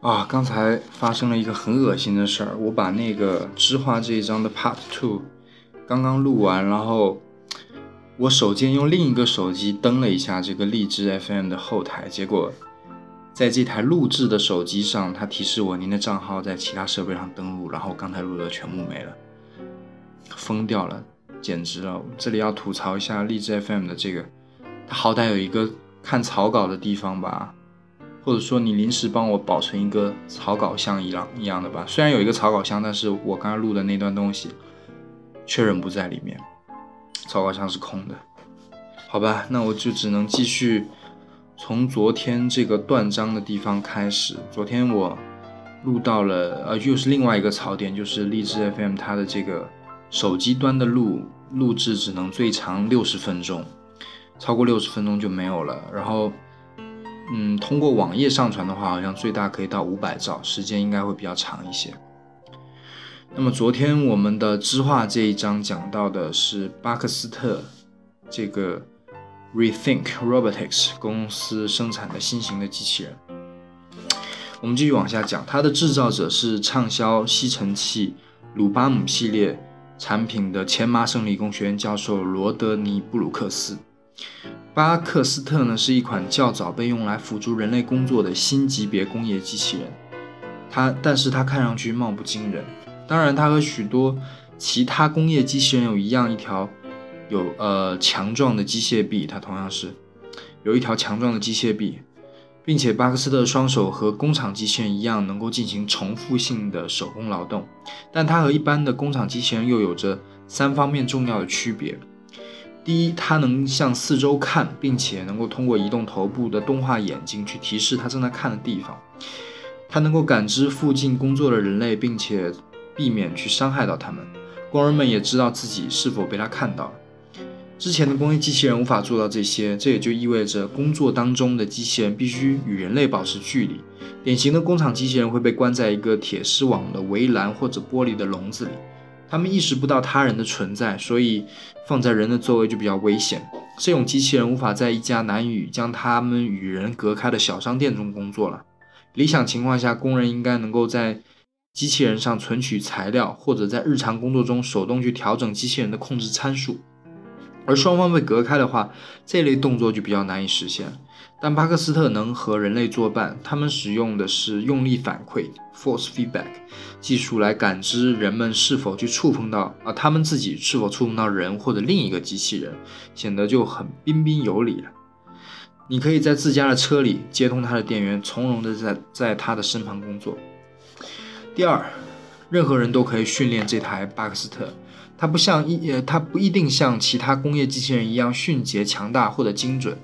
啊，刚才发生了一个很恶心的事儿，我把那个知画这一章的 Part Two 刚刚录完，然后我手贱用另一个手机登了一下这个荔枝 FM 的后台，结果在这台录制的手机上，它提示我您的账号在其他设备上登录，然后刚才录的全部没了，疯掉了，简直了！这里要吐槽一下荔枝 FM 的这个，它好歹有一个看草稿的地方吧。或者说你临时帮我保存一个草稿箱一样一样的吧，虽然有一个草稿箱，但是我刚刚录的那段东西确认不在里面，草稿箱是空的。好吧，那我就只能继续从昨天这个断章的地方开始。昨天我录到了，呃，又是另外一个槽点，就是荔枝 FM 它的这个手机端的录录制只能最长六十分钟，超过六十分钟就没有了。然后。嗯，通过网页上传的话，好像最大可以到五百兆，时间应该会比较长一些。那么昨天我们的知画这一章讲到的是巴克斯特这个 Rethink Robotics 公司生产的新型的机器人。我们继续往下讲，它的制造者是畅销吸尘器鲁巴姆系列产品的前麻省理工学院教授罗德尼布鲁克斯。巴克斯特呢是一款较早被用来辅助人类工作的新级别工业机器人，它但是它看上去貌不惊人。当然，它和许多其他工业机器人有一样一条有呃强壮的机械臂，它同样是有一条强壮的机械臂，并且巴克斯特双手和工厂机器人一样能够进行重复性的手工劳动，但它和一般的工厂机器人又有着三方面重要的区别。第一，它能向四周看，并且能够通过移动头部的动画眼睛去提示它正在看的地方。它能够感知附近工作的人类，并且避免去伤害到他们。工人们也知道自己是否被它看到了。之前的工业机器人无法做到这些，这也就意味着工作当中的机器人必须与人类保持距离。典型的工厂机器人会被关在一个铁丝网的围栏或者玻璃的笼子里。他们意识不到他人的存在，所以放在人的周围就比较危险。这种机器人无法在一家难以将他们与人隔开的小商店中工作了。理想情况下，工人应该能够在机器人上存取材料，或者在日常工作中手动去调整机器人的控制参数。而双方被隔开的话，这类动作就比较难以实现。但巴克斯特能和人类作伴，他们使用的是用力反馈 （force feedback） 技术来感知人们是否去触碰到啊，他们自己是否触碰到人或者另一个机器人，显得就很彬彬有礼了。你可以在自家的车里接通它的电源，从容的在在它的身旁工作。第二，任何人都可以训练这台巴克斯特，它不像一呃，它不一定像其他工业机器人一样迅捷、强大或者精准。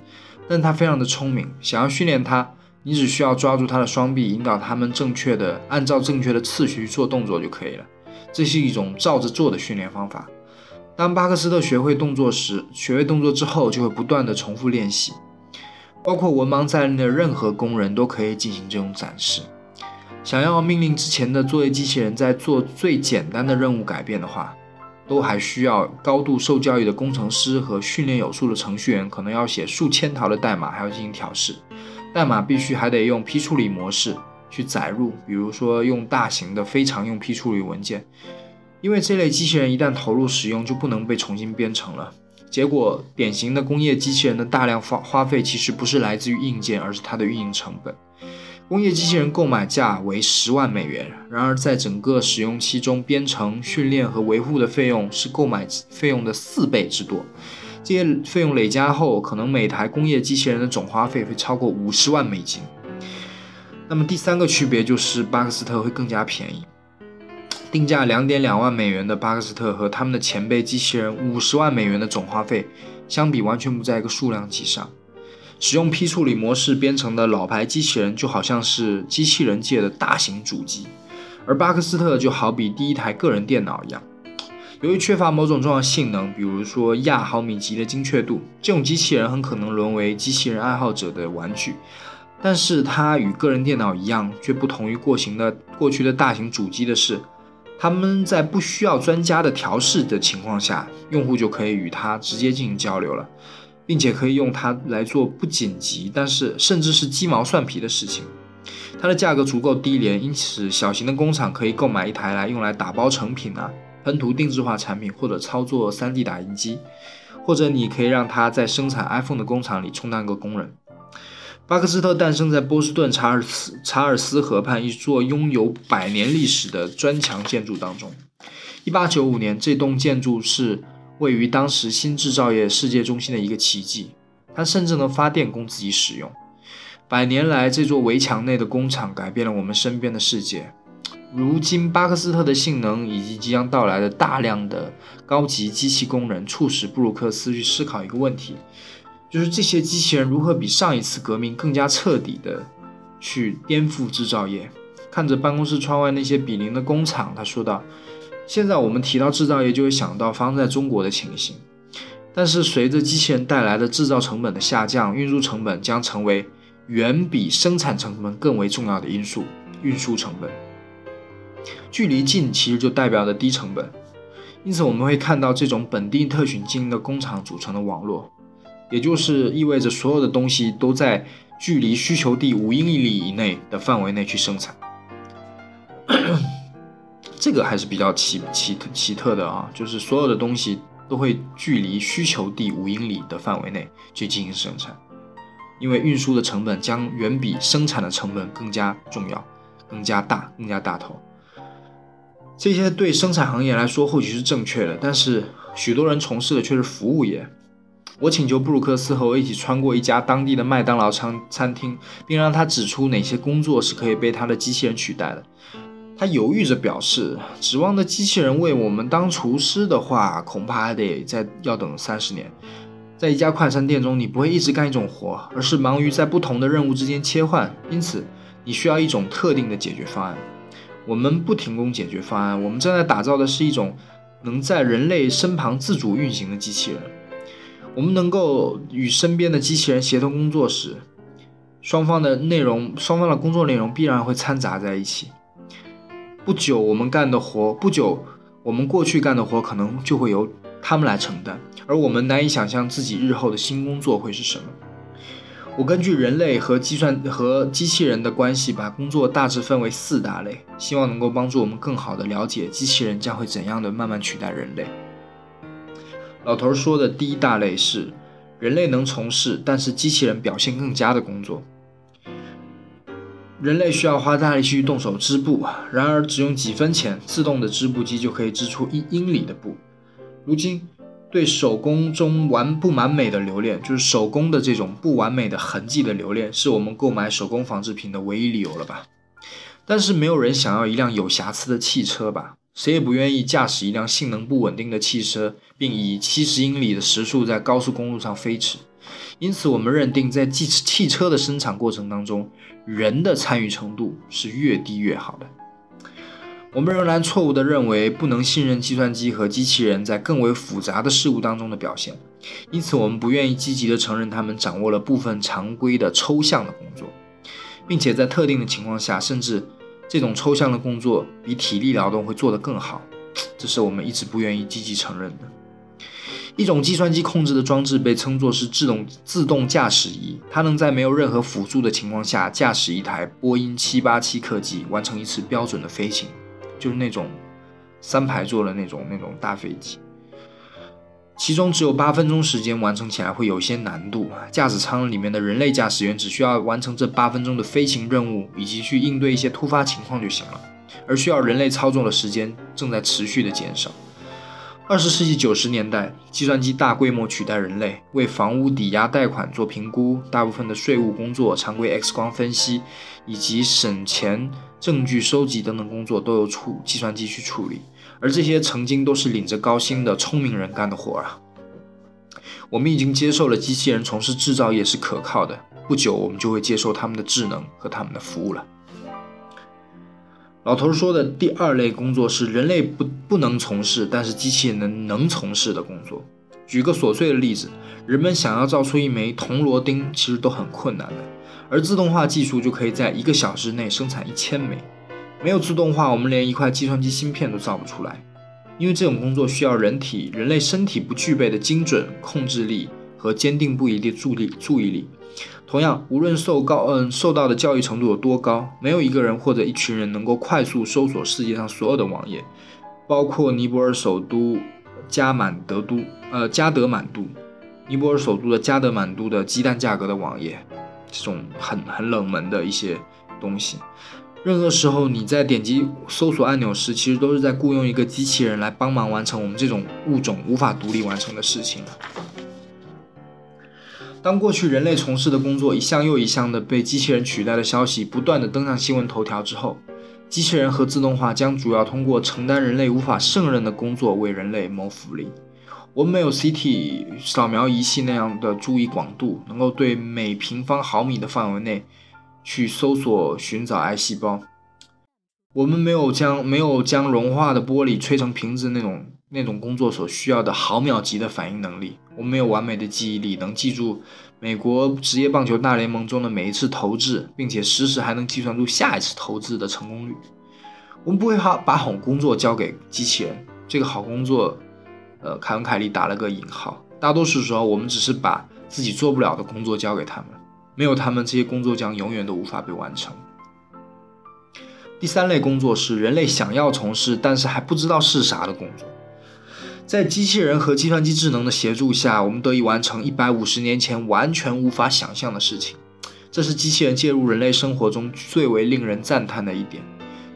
但他非常的聪明，想要训练他，你只需要抓住他的双臂，引导他们正确的按照正确的次序做动作就可以了。这是一种照着做的训练方法。当巴克斯特学会动作时，学会动作之后就会不断的重复练习。包括文盲在内的任何工人都可以进行这种展示。想要命令之前的作业机器人在做最简单的任务改变的话。都还需要高度受教育的工程师和训练有素的程序员，可能要写数千条的代码，还要进行调试。代码必须还得用批处理模式去载入，比如说用大型的非常用批处理文件。因为这类机器人一旦投入使用，就不能被重新编程了。结果，典型的工业机器人的大量花花费其实不是来自于硬件，而是它的运营成本。工业机器人购买价为十万美元，然而在整个使用期中，编程、训练和维护的费用是购买费用的四倍之多。这些费用累加后，可能每台工业机器人的总花费会超过五十万美金。那么第三个区别就是巴克斯特会更加便宜，定价两点两万美元的巴克斯特和他们的前辈机器人五十万美元的总花费相比，完全不在一个数量级上。使用批处理模式编程的老牌机器人就好像是机器人界的大型主机，而巴克斯特就好比第一台个人电脑一样。由于缺乏某种重要性能，比如说亚毫米级的精确度，这种机器人很可能沦为机器人爱好者的玩具。但是它与个人电脑一样，却不同于过型的过去的大型主机的是，他们在不需要专家的调试的情况下，用户就可以与它直接进行交流了。并且可以用它来做不紧急，但是甚至是鸡毛蒜皮的事情。它的价格足够低廉，因此小型的工厂可以购买一台来用来打包成品啊，喷涂定制化产品或者操作 3D 打印机，或者你可以让它在生产 iPhone 的工厂里充当个工人。巴克斯特诞生在波士顿查尔斯查尔斯河畔一座拥有百年历史的砖墙建筑当中。1895年，这栋建筑是位于当时新制造业世界中心的一个奇迹，它甚至能发电供自己使用。百年来，这座围墙内的工厂改变了我们身边的世界。如今，巴克斯特的性能以及即将到来的大量的高级机器工人，促使布鲁克斯去思考一个问题。就是这些机器人如何比上一次革命更加彻底的去颠覆制造业？看着办公室窗外那些比邻的工厂，他说道：“现在我们提到制造业，就会想到发生在中国的情形。但是随着机器人带来的制造成本的下降，运输成本将成为远比生产成本更为重要的因素。运输成本，距离近其实就代表着低成本。因此我们会看到这种本地特许经营的工厂组成的网络。”也就是意味着所有的东西都在距离需求地五英里以内的范围内去生产，这个还是比较奇奇特奇特的啊！就是所有的东西都会距离需求地五英里的范围内去进行生产，因为运输的成本将远比生产的成本更加重要、更加大、更加大头。这些对生产行业来说或许是正确的，但是许多人从事的却是服务业。我请求布鲁克斯和我一起穿过一家当地的麦当劳餐餐厅，并让他指出哪些工作是可以被他的机器人取代的。他犹豫着表示，指望的机器人为我们当厨师的话，恐怕还得再要等三十年。在一家快餐店中，你不会一直干一种活，而是忙于在不同的任务之间切换，因此你需要一种特定的解决方案。我们不停工解决方案，我们正在打造的是一种能在人类身旁自主运行的机器人。我们能够与身边的机器人协同工作时，双方的内容、双方的工作内容必然会掺杂在一起。不久，我们干的活，不久我们过去干的活，可能就会由他们来承担，而我们难以想象自己日后的新工作会是什么。我根据人类和计算和机器人的关系，把工作大致分为四大类，希望能够帮助我们更好地了解机器人将会怎样的慢慢取代人类。老头说的第一大类是人类能从事，但是机器人表现更佳的工作。人类需要花大力气去动手织布，然而只用几分钱，自动的织布机就可以织出一英里的布。如今，对手工中完不完美的留恋，就是手工的这种不完美的痕迹的留恋，是我们购买手工纺织品的唯一理由了吧？但是没有人想要一辆有瑕疵的汽车吧？谁也不愿意驾驶一辆性能不稳定的汽车，并以七十英里的时速在高速公路上飞驰。因此，我们认定，在汽汽车的生产过程当中，人的参与程度是越低越好的。我们仍然错误地认为不能信任计算机和机器人在更为复杂的事物当中的表现。因此，我们不愿意积极地承认他们掌握了部分常规的抽象的工作，并且在特定的情况下，甚至。这种抽象的工作比体力劳动会做得更好，这是我们一直不愿意积极承认的。一种计算机控制的装置被称作是自动自动驾驶仪，它能在没有任何辅助的情况下驾驶一台波音787客机完成一次标准的飞行，就是那种三排座的那种那种大飞机。其中只有八分钟时间完成起来会有些难度，驾驶舱里面的人类驾驶员只需要完成这八分钟的飞行任务，以及去应对一些突发情况就行了。而需要人类操纵的时间正在持续的减少。二十世纪九十年代，计算机大规模取代人类，为房屋抵押贷款做评估，大部分的税务工作、常规 X 光分析以及省钱证据收集等等工作都由处计算机去处理。而这些曾经都是领着高薪的聪明人干的活啊！我们已经接受了机器人从事制造业是可靠的，不久我们就会接受他们的智能和他们的服务了。老头说的第二类工作是人类不不能从事，但是机器能能从事的工作。举个琐碎的例子，人们想要造出一枚铜螺钉，其实都很困难的，而自动化技术就可以在一个小时内生产一千枚。没有自动化，我们连一块计算机芯片都造不出来，因为这种工作需要人体人类身体不具备的精准控制力和坚定不移的注力注意力。同样，无论受高嗯受到的教育程度有多高，没有一个人或者一群人能够快速搜索世界上所有的网页，包括尼泊尔首都加满德都呃加德满都，尼泊尔首都的加德满都的鸡蛋价格的网页，这种很很冷门的一些东西。任何时候你在点击搜索按钮时，其实都是在雇佣一个机器人来帮忙完成我们这种物种无法独立完成的事情。当过去人类从事的工作一项又一项的被机器人取代的消息不断的登上新闻头条之后，机器人和自动化将主要通过承担人类无法胜任的工作为人类谋福利。我们没有 CT 扫描仪器那样的注意广度，能够对每平方毫米的范围内去搜索寻找癌细胞。我们没有将没有将融化的玻璃吹成瓶子那种。那种工作所需要的毫秒级的反应能力，我们没有完美的记忆力，能记住美国职业棒球大联盟中的每一次投掷，并且实时还能计算出下一次投掷的成功率。我们不会把把好工作交给机器人，这个好工作，呃，凯文凯利打了个引号。大多数时候，我们只是把自己做不了的工作交给他们，没有他们，这些工作将永远都无法被完成。第三类工作是人类想要从事，但是还不知道是啥的工作。在机器人和计算机智能的协助下，我们得以完成一百五十年前完全无法想象的事情。这是机器人介入人类生活中最为令人赞叹的一点。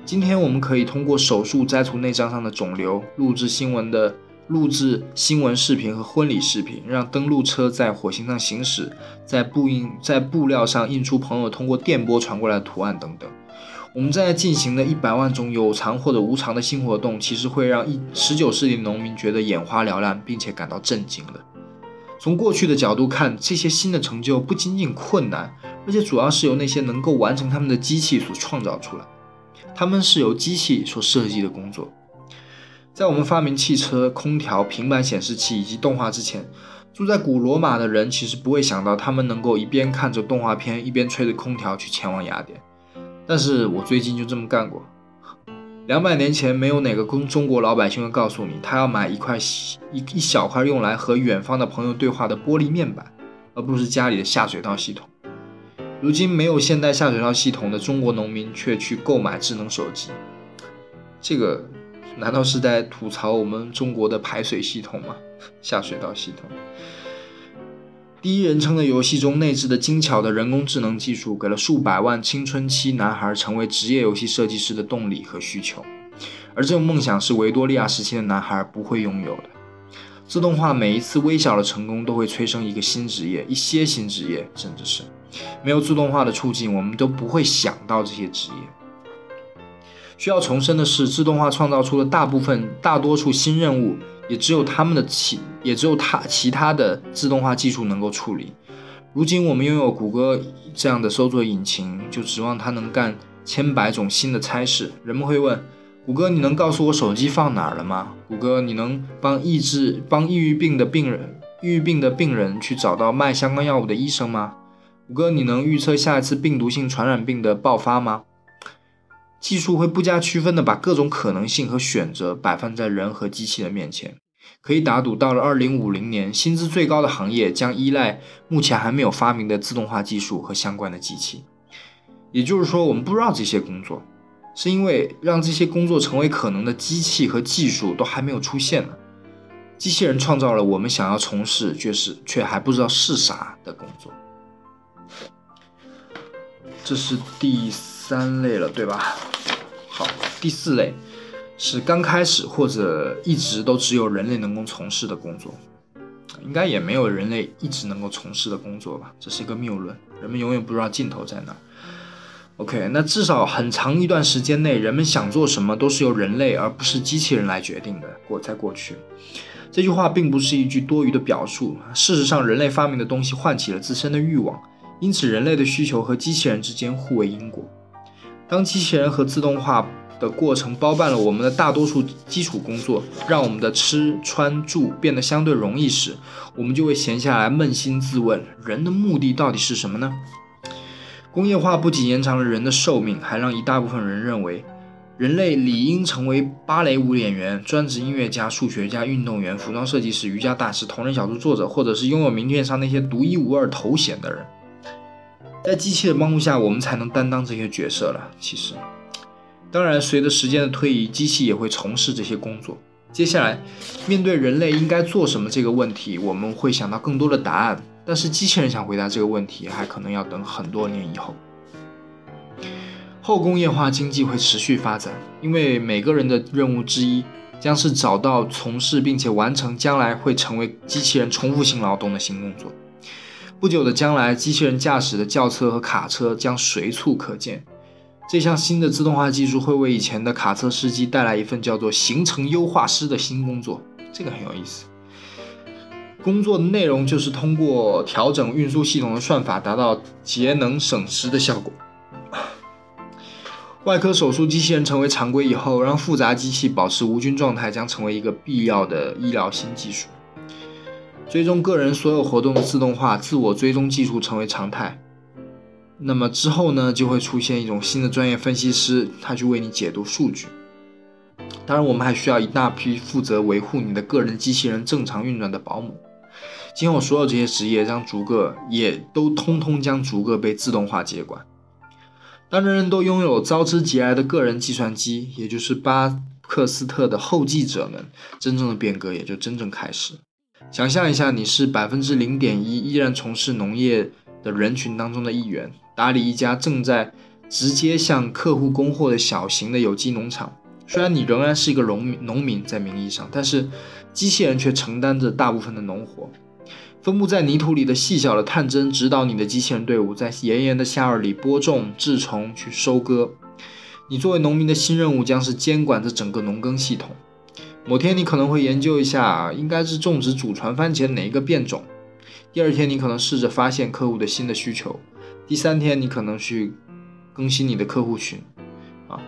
今天，我们可以通过手术摘除内脏上的肿瘤，录制新闻的录制新闻视频和婚礼视频，让登陆车在火星上行驶，在布印在布料上印出朋友通过电波传过来的图案等等。我们在进行的一百万种有偿或者无偿的新活动，其实会让一十九世纪农民觉得眼花缭乱，并且感到震惊的。从过去的角度看，这些新的成就不仅仅困难，而且主要是由那些能够完成他们的机器所创造出来。他们是由机器所设计的工作。在我们发明汽车、空调、平板显示器以及动画之前，住在古罗马的人其实不会想到，他们能够一边看着动画片，一边吹着空调去前往雅典。但是我最近就这么干过。两百年前，没有哪个中中国老百姓会告诉你，他要买一块一一小块用来和远方的朋友对话的玻璃面板，而不是家里的下水道系统。如今，没有现代下水道系统的中国农民却去购买智能手机，这个难道是在吐槽我们中国的排水系统吗？下水道系统。第一人称的游戏中内置的精巧的人工智能技术，给了数百万青春期男孩成为职业游戏设计师的动力和需求，而这种梦想是维多利亚时期的男孩不会拥有的。自动化每一次微小的成功都会催生一个新职业，一些新职业，甚至是没有自动化的促进，我们都不会想到这些职业。需要重申的是，自动化创造出的大部分、大多数新任务。也只有他们的其，也只有它其他的自动化技术能够处理。如今我们拥有谷歌这样的搜索引擎，就指望它能干千百种新的差事。人们会问：谷歌，你能告诉我手机放哪儿了吗？谷歌，你能帮抑制帮抑郁病的病人抑郁病的病人去找到卖相关药物的医生吗？谷歌，你能预测下一次病毒性传染病的爆发吗？技术会不加区分地把各种可能性和选择摆放在人和机器的面前。可以打赌，到了二零五零年，薪资最高的行业将依赖目前还没有发明的自动化技术和相关的机器。也就是说，我们不知道这些工作，是因为让这些工作成为可能的机器和技术都还没有出现呢。机器人创造了我们想要从事却是却还不知道是啥的工作。这是第。三类了，对吧？好，第四类是刚开始或者一直都只有人类能够从事的工作，应该也没有人类一直能够从事的工作吧？这是一个谬论，人们永远不知道尽头在哪。OK，那至少很长一段时间内，人们想做什么都是由人类而不是机器人来决定的。过在过去，这句话并不是一句多余的表述。事实上，人类发明的东西唤起了自身的欲望，因此人类的需求和机器人之间互为因果。当机器人和自动化的过程包办了我们的大多数基础工作，让我们的吃穿住变得相对容易时，我们就会闲下来扪心自问：人的目的到底是什么呢？工业化不仅延长了人的寿命，还让一大部分人认为，人类理应成为芭蕾舞演员、专职音乐家、数学家、运动员、服装设计师、瑜伽大师、同人小说作者，或者是拥有名片上那些独一无二头衔的人。在机器的帮助下，我们才能担当这些角色了。其实，当然，随着时间的推移，机器也会从事这些工作。接下来，面对人类应该做什么这个问题，我们会想到更多的答案。但是，机器人想回答这个问题，还可能要等很多年以后。后工业化经济会持续发展，因为每个人的任务之一将是找到、从事并且完成将来会成为机器人重复性劳动的新工作。不久的将来，机器人驾驶的轿车和卡车将随处可见。这项新的自动化技术会为以前的卡车司机带来一份叫做“行程优化师”的新工作，这个很有意思。工作的内容就是通过调整运输系统的算法，达到节能省时的效果。外科手术机器人成为常规以后，让复杂机器保持无菌状态将成为一个必要的医疗新技术。追踪个人所有活动的自动化自我追踪技术成为常态。那么之后呢，就会出现一种新的专业分析师，他去为你解读数据。当然，我们还需要一大批负责维护你的个人机器人正常运转的保姆。今后所有这些职业将逐个，也都通通将逐个被自动化接管。当人人都拥有招之即来的个人计算机，也就是巴克斯特的后继者们，真正的变革也就真正开始。想象一下，你是百分之零点一依然从事农业的人群当中的一员，打理一家正在直接向客户供货的小型的有机农场。虽然你仍然是一个农民，农民在名义上，但是机器人却承担着大部分的农活。分布在泥土里的细小的探针，指导你的机器人队伍在炎炎的夏日里播种、治虫、去收割。你作为农民的新任务将是监管着整个农耕系统。某天你可能会研究一下，应该是种植祖传番茄哪一个变种。第二天你可能试着发现客户的新的需求。第三天你可能去更新你的客户群。啊，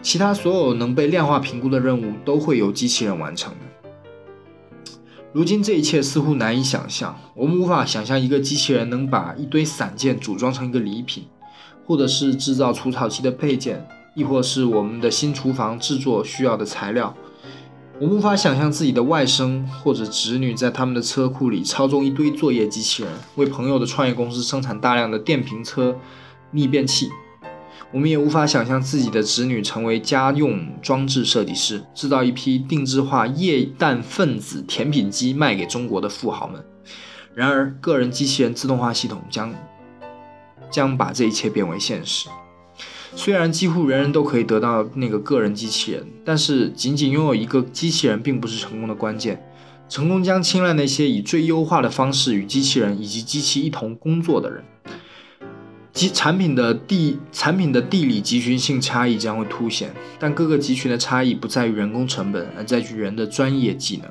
其他所有能被量化评估的任务都会由机器人完成的。如今这一切似乎难以想象，我们无法想象一个机器人能把一堆散件组装成一个礼品，或者是制造除草机的配件，亦或是我们的新厨房制作需要的材料。我们无法想象自己的外甥或者侄女在他们的车库里操纵一堆作业机器人，为朋友的创业公司生产大量的电瓶车、逆变器。我们也无法想象自己的侄女成为家用装置设计师，制造一批定制化液氮分子甜品机卖给中国的富豪们。然而，个人机器人自动化系统将将把这一切变为现实。虽然几乎人人都可以得到那个个人机器人，但是仅仅拥有一个机器人并不是成功的关键。成功将青睐那些以最优化的方式与机器人以及机器一同工作的人。机产品的地产品的地理集群性差异将会凸显，但各个集群的差异不在于人工成本，而在于人的专业技能。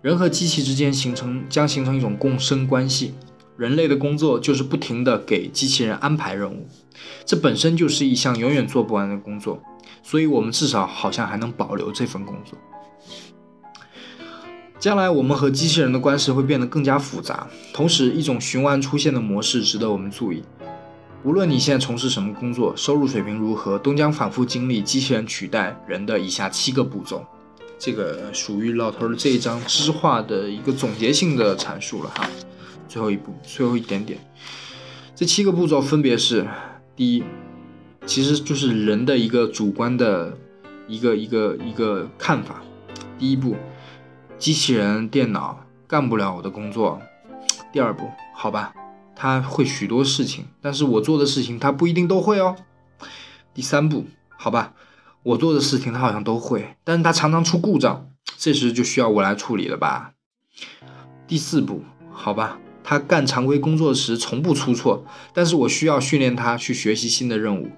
人和机器之间形成将形成一种共生关系。人类的工作就是不停地给机器人安排任务，这本身就是一项永远做不完的工作。所以，我们至少好像还能保留这份工作。将来我们和机器人的关系会变得更加复杂，同时一种循环出现的模式值得我们注意。无论你现在从事什么工作，收入水平如何，都将反复经历机器人取代人的以下七个步骤。这个属于老头的这一章知画的一个总结性的阐述了哈。最后一步，最后一点点，这七个步骤分别是：第一，其实就是人的一个主观的一个一个一个看法。第一步，机器人电脑干不了我的工作。第二步，好吧。他会许多事情，但是我做的事情他不一定都会哦。第三步，好吧，我做的事情他好像都会，但是他常常出故障，这时就需要我来处理了吧。第四步，好吧，他干常规工作时从不出错，但是我需要训练他去学习新的任务。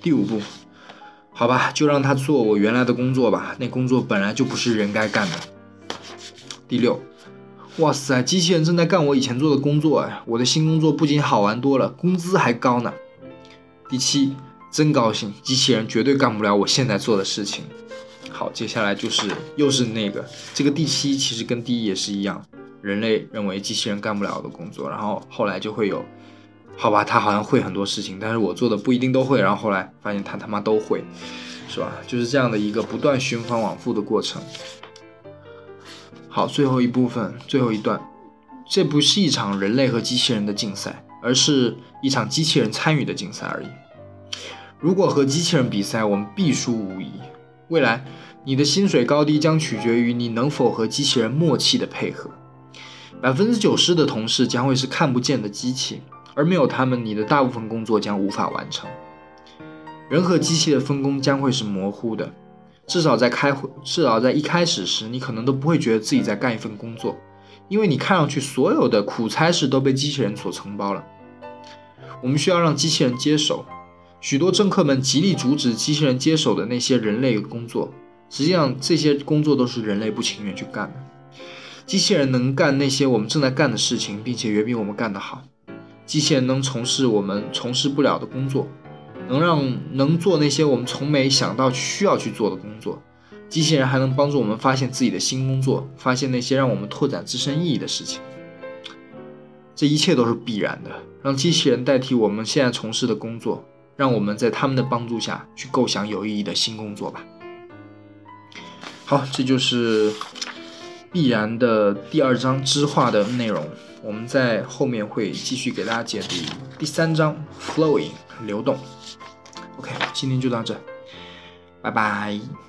第五步，好吧，就让他做我原来的工作吧，那工作本来就不是人该干的。第六。哇塞，机器人正在干我以前做的工作哎！我的新工作不仅好玩多了，工资还高呢。第七，真高兴，机器人绝对干不了我现在做的事情。好，接下来就是又是那个，这个第七其实跟第一也是一样，人类认为机器人干不了的工作，然后后来就会有，好吧，他好像会很多事情，但是我做的不一定都会，然后后来发现他他妈都会，是吧？就是这样的一个不断循环往复的过程。好，最后一部分，最后一段，这不是一场人类和机器人的竞赛，而是一场机器人参与的竞赛而已。如果和机器人比赛，我们必输无疑。未来，你的薪水高低将取决于你能否和机器人默契的配合。百分之九十的同事将会是看不见的机器，而没有他们，你的大部分工作将无法完成。人和机器的分工将会是模糊的，至少在开会，至少在一开始时，你可能都不会觉得自己在干一份工作，因为你看上去所有的苦差事都被机器人所承包了。我们需要让机器人接手。许多政客们极力阻止机器人接手的那些人类工作，实际上这些工作都是人类不情愿去干的。机器人能干那些我们正在干的事情，并且远比我们干得好。机器人能从事我们从事不了的工作，能让能做那些我们从没想到需要去做的工作。机器人还能帮助我们发现自己的新工作，发现那些让我们拓展自身意义的事情。这一切都是必然的。让机器人代替我们现在从事的工作。让我们在他们的帮助下去构想有意义的新工作吧。好，这就是必然的第二章知画的内容。我们在后面会继续给大家解读第三章 flowing 流动。OK，今天就到这，拜拜。